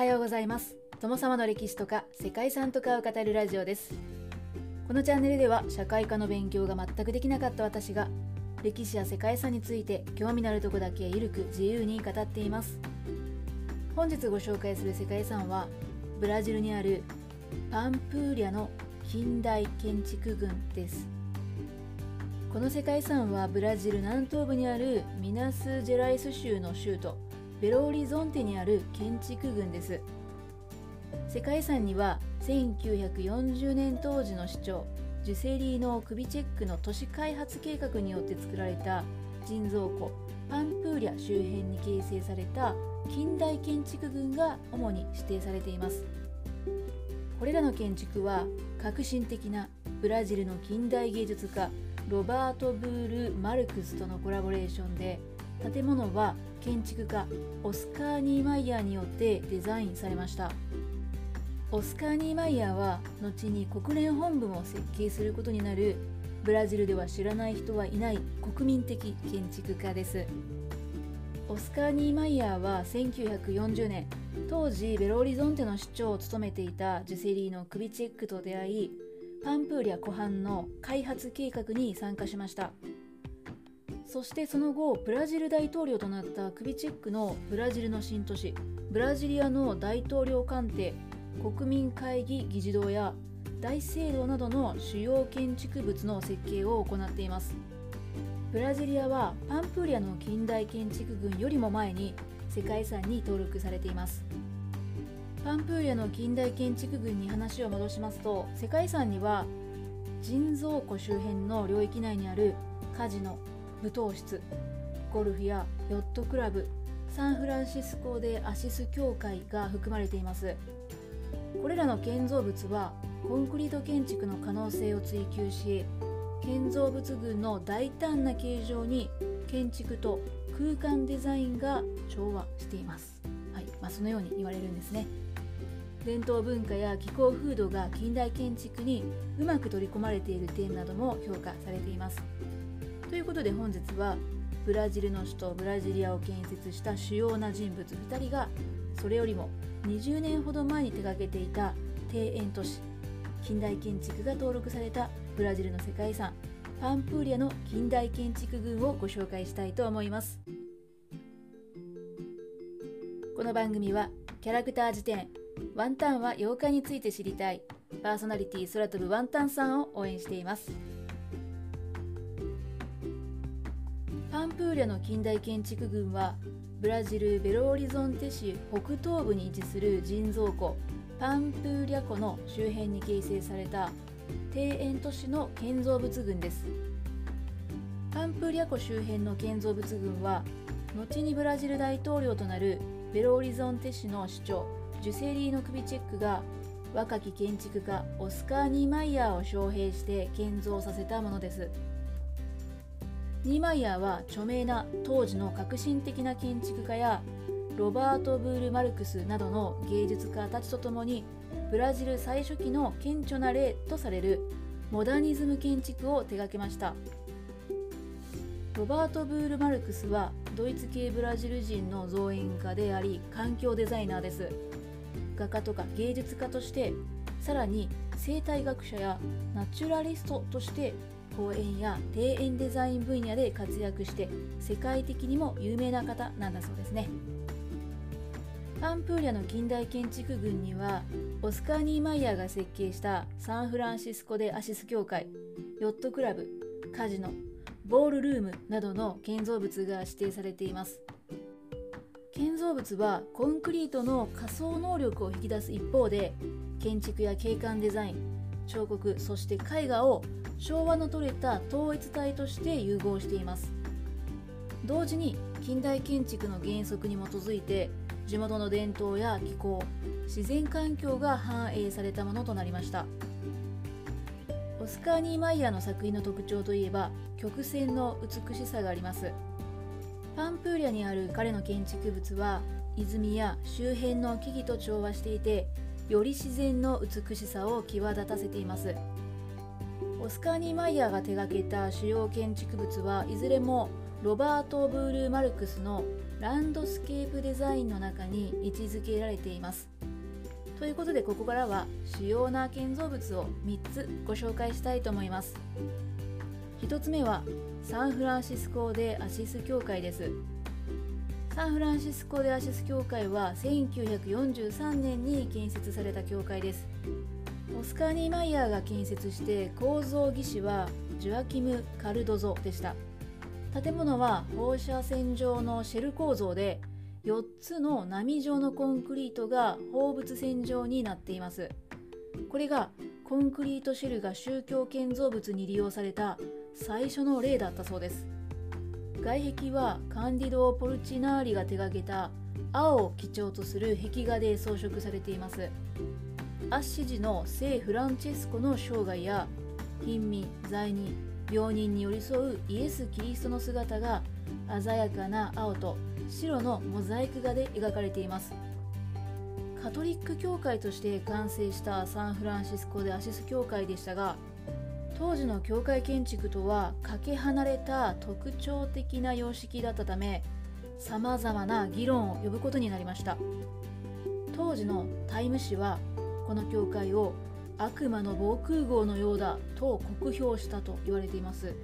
はようございます。友様の歴史とか世界遺産とかを語るラジオです。このチャンネルでは社会科の勉強が全くできなかった私が歴史や世界遺産について興味のあるとこだけゆるく自由に語っています。本日ご紹介する世界遺産はブラジルにあるパンプーリャの近代建築群です。この世界遺産はブラジル南東部にあるミナス・ジェライス州の州都。ベロオリゾンテにある建築群です。世界遺産には1940年当時の市長ジュセリーノ・クビチェックの都市開発計画によって作られた人造湖パンプーリャ周辺に形成された近代建築群が主に指定されています。これらの建築は革新的なブラジルの近代芸術家ロバート・ブール・マルクスとのコラボレーションで建物は建築家オスカー・ニーマイヤーによってデザインされました。オスカー・ニーマイヤーは後に国連本部も設計することになる。ブラジルでは知らない人はいない国民的建築家です。オスカー・ニーマイヤーは1940年当時ベロオリゾンテの市長を務めていたジュセリーのクビチェックと出会いパンプーリャ湖畔の開発計画に参加しました。そしてその後ブラジル大統領となったクビチェックのブラジルの新都市ブラジリアの大統領官邸国民会議議事堂や大聖堂などの主要建築物の設計を行っています。ブラジリアはパンプーリアの近代建築群よりも前に世界遺産に登録されています。パンプーリアの近代建築群に話を戻しますと世界遺産には人造湖周辺の領域内にあるカジノ舞踏室ゴルフやヨットクラブサンフランシスコでアシス協会が含まれています。これらの建造物はコンクリート建築の可能性を追求し建造物群の大胆な形状に建築と空間デザインが調和しています、はいまあ、そのように言われるんですね。伝統文化や気候風土が近代建築にうまく取り込まれている点なども評価されています。ということで本日はブラジルの首都ブラジリアを建設した主要な人物2人がそれよりも20年ほど前に手掛けていた庭園都市近代建築が登録されたブラジルの世界遺産パンプーリアの近代建築群をご紹介したいと思います。この番組はキャラクター辞典ワンタンは妖怪について知りたいパーソナリティ空飛ぶワンタンさんを応援しています。パンプーリャの近代建築群はブラジル・ベロオリゾンテ市北東部に位置する人造湖パンプーリャ湖の周辺に形成された庭園都市の建造物群です。パンプーリャ湖周辺の建造物群は後にブラジル大統領となるベロオリゾンテ市の市長ジュセリーノ・クビチェックが若き建築家オスカー・ニーマイヤーを招聘して建造させたものです。ニーマイヤーは著名な当時の革新的な建築家やロバート・ブール・マルクスなどの芸術家たちとともにブラジル最初期の顕著な例とされるモダニズム建築を手掛けました。ロバート・ブール・マルクスはドイツ系ブラジル人の造園家であり環境デザイナーです。画家とか芸術家としてさらに生態学者やナチュラリストとして公園や庭園デザイン分野で活躍して世界的にも有名な方なんだそうですね。パンプーリャの近代建築群にはオスカー・ニーマイヤーが設計したサンフランシスコでアシス協会ヨットクラブカジノボールルームなどの建造物が指定されています。建造物はコンクリートの仮想能力を引き出す一方で建築や景観デザイン彫刻そして絵画を昭和の取れた統一体として融合しています。同時に近代建築の原則に基づいて地元の伝統や気候自然環境が反映されたものとなりました。オスカー・ニーマイヤーの作品の特徴といえば曲線の美しさがあります。パンプーリャにある彼の建築物は泉や周辺の木々と調和していてより自然の美しさを際立たせています。オスカー・ニーマイヤーが手掛けた主要建築物はいずれもロバート・ブール・マルクスのランドスケープデザインの中に位置づけられています。ということでここからは主要な建造物を3つご紹介したいと思います。1つ目はサンフランシスコ・デ・アシス教会です。サンフランシスコ・デ・アシス教会は1943年に建設された教会です。オスカーニー・マイヤーが建設して構造技師はジュアキム・カルドゾでした。建物は放射線状のシェル構造で4つの波状のコンクリートが放物線状になっています。これがコンクリートシェルが宗教建造物に利用された最初の例だったそうです。外壁はカンディド・ポルチナーリが手掛けた青を基調とする壁画で装飾されています。アッシ時の聖フランチェスコの生涯や貧民罪人病人に寄り添うイエス・キリストの姿が鮮やかな青と白のモザイク画で描かれています。カトリック教会として完成したサンフランシスコでアシス教会でしたが当時の教会建築とはかけ離れた特徴的な様式だったためさまざまな議論を呼ぶことになりました。当時のタイム誌はこの教会を悪魔の防空壕のようだと酷評したと言われています。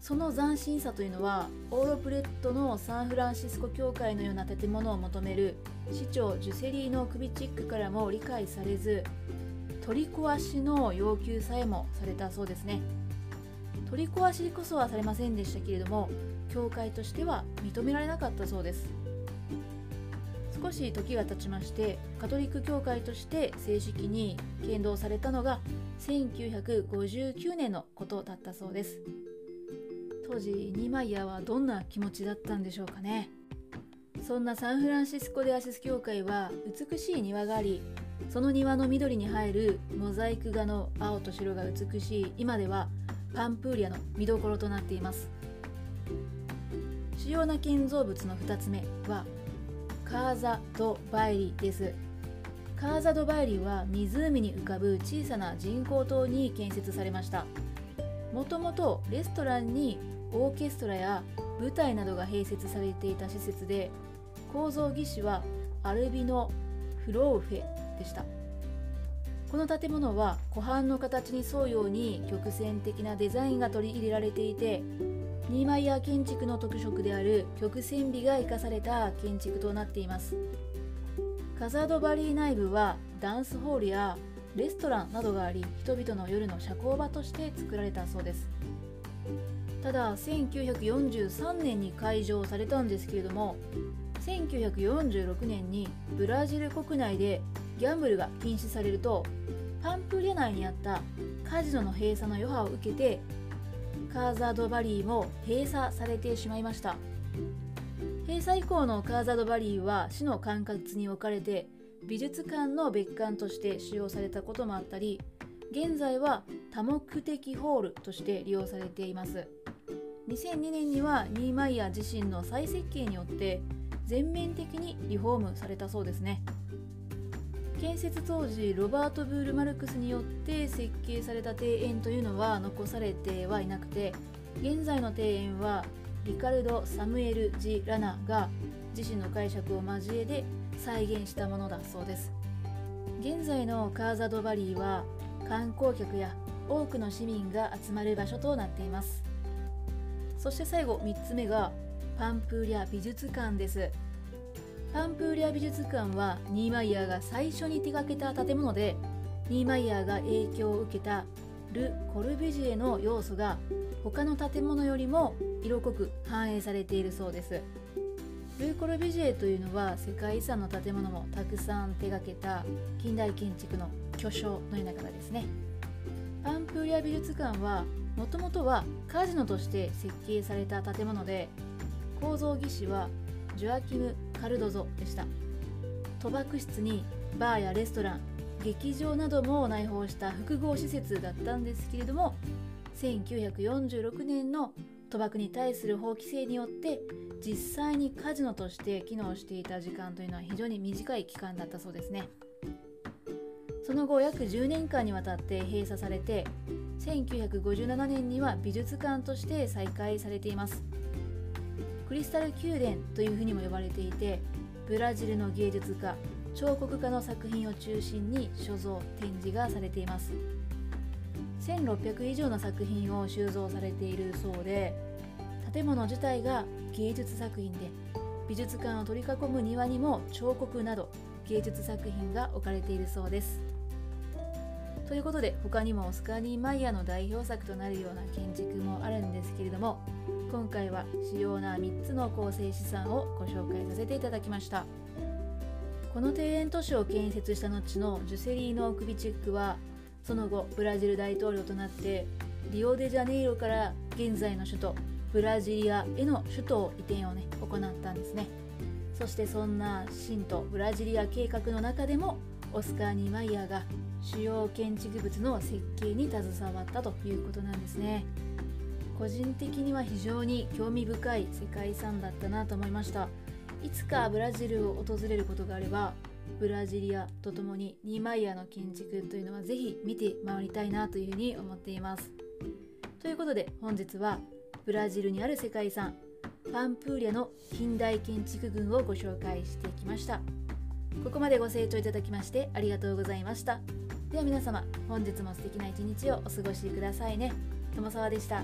その斬新さというのはオーロプレットのサンフランシスコ教会のような建物を求める市長ジュセリーノ・クビチックからも理解されず取り壊しの要求さえもされたそうですね。取り壊しこそはされませんでしたけれども教会としては認められなかったそうです。少し時が経ちましてカトリック教会として正式に剣道されたのが1959年のことだったそうです。当時ニーマイヤーはどんな気持ちだったんでしょうかね。そんなサンフランシスコ・デ・アシス教会は美しい庭がありその庭の緑に入るモザイク画の青と白が美しい今ではパンプーリアの見どころとなっています。主要な建造物の2つ目はカーザ・ド・バイリです。カーザ・ド・バイリは湖に浮かぶ小さな人工島に建設されました。もともとレストランにオーケストラや舞台などが併設されていた施設で構造技師はアルビノ・フローフェでした。この建物は湖畔の形に沿うように曲線的なデザインが取り入れられていてニーマイヤー建築の特色である曲線美が生かされた建築となっています。カザードバリー内部はダンスホールやレストランなどがあり人々の夜の社交場として作られたそうです。ただ1943年に開場されたんですけれども1946年にブラジル国内でギャンブルが禁止されるとパンプリア内にあったカジノの閉鎖の余波を受けてカーザードバリーも閉鎖されてしまいました。閉鎖以降のカーザードバリーは市の管轄に置かれて美術館の別館として使用されたこともあったり現在は多目的ホールとして利用されています。2002年にはニーマイヤー自身の再設計によって全面的にリフォームされたそうですね。建設当時ロバート・ブール・マルクスによって設計された庭園というのは残されてはいなくて現在の庭園はリカルド・サムエル・ジ・ラナが自身の解釈を交えて再現したものだそうです。現在のカーザ・ド・バリーは観光客や多くの市民が集まる場所となっています。そして最後3つ目がパンプーリャ美術館です。パンプーリア美術館はニーマイヤーが最初に手掛けた建物でニーマイヤーが影響を受けたル・コルビジエの要素が他の建物よりも色濃く反映されているそうです。ル・コルビジエというのは世界遺産の建物もたくさん手掛けた近代建築の巨匠のような方ですね。パンプーリア美術館はもともとはカジノとして設計された建物で構造技師はジュアキム・カルドゾでした。賭博室にバーやレストラン劇場なども内包した複合施設だったんですけれども1946年の賭博に対する法規制によって実際にカジノとして機能していた時間というのは非常に短い期間だったそうですね。その後約10年間にわたって閉鎖されて1957年には美術館として再開されています。クリスタル宮殿というふうにも呼ばれていてブラジルの芸術家彫刻家の作品を中心に所蔵展示がされています。1600以上の作品を収蔵されているそうで建物自体が芸術作品で美術館を取り囲む庭にも彫刻など芸術作品が置かれているそうです。ということで他にもオスカーニー・マイヤの代表作となるような建築もあるんですけれども今回は主要な3つの構成資産をご紹介させていただきました。この庭園都市を建設した後のジュセリーノ・クビチックはその後ブラジル大統領となってリオデジャネイロから現在の首都ブラジリアへの首都移転をね行ったんですね。そしてそんな新都ブラジリア計画の中でもオスカーニー・マイヤーが主要建築物の設計に携わったということなんですね。個人的には非常に興味深い世界遺産だったなと思いました。いつかブラジルを訪れることがあればブラジリアとともにニーマイヤーの建築というのはぜひ見て回りたいなというふうに思っています。ということで本日はブラジルにある世界遺産パンプーリャの近代建築群をご紹介してきました。ここまでご清聴いただきましてありがとうございました。では皆様本日も素敵な一日をお過ごしくださいね。友沢でした。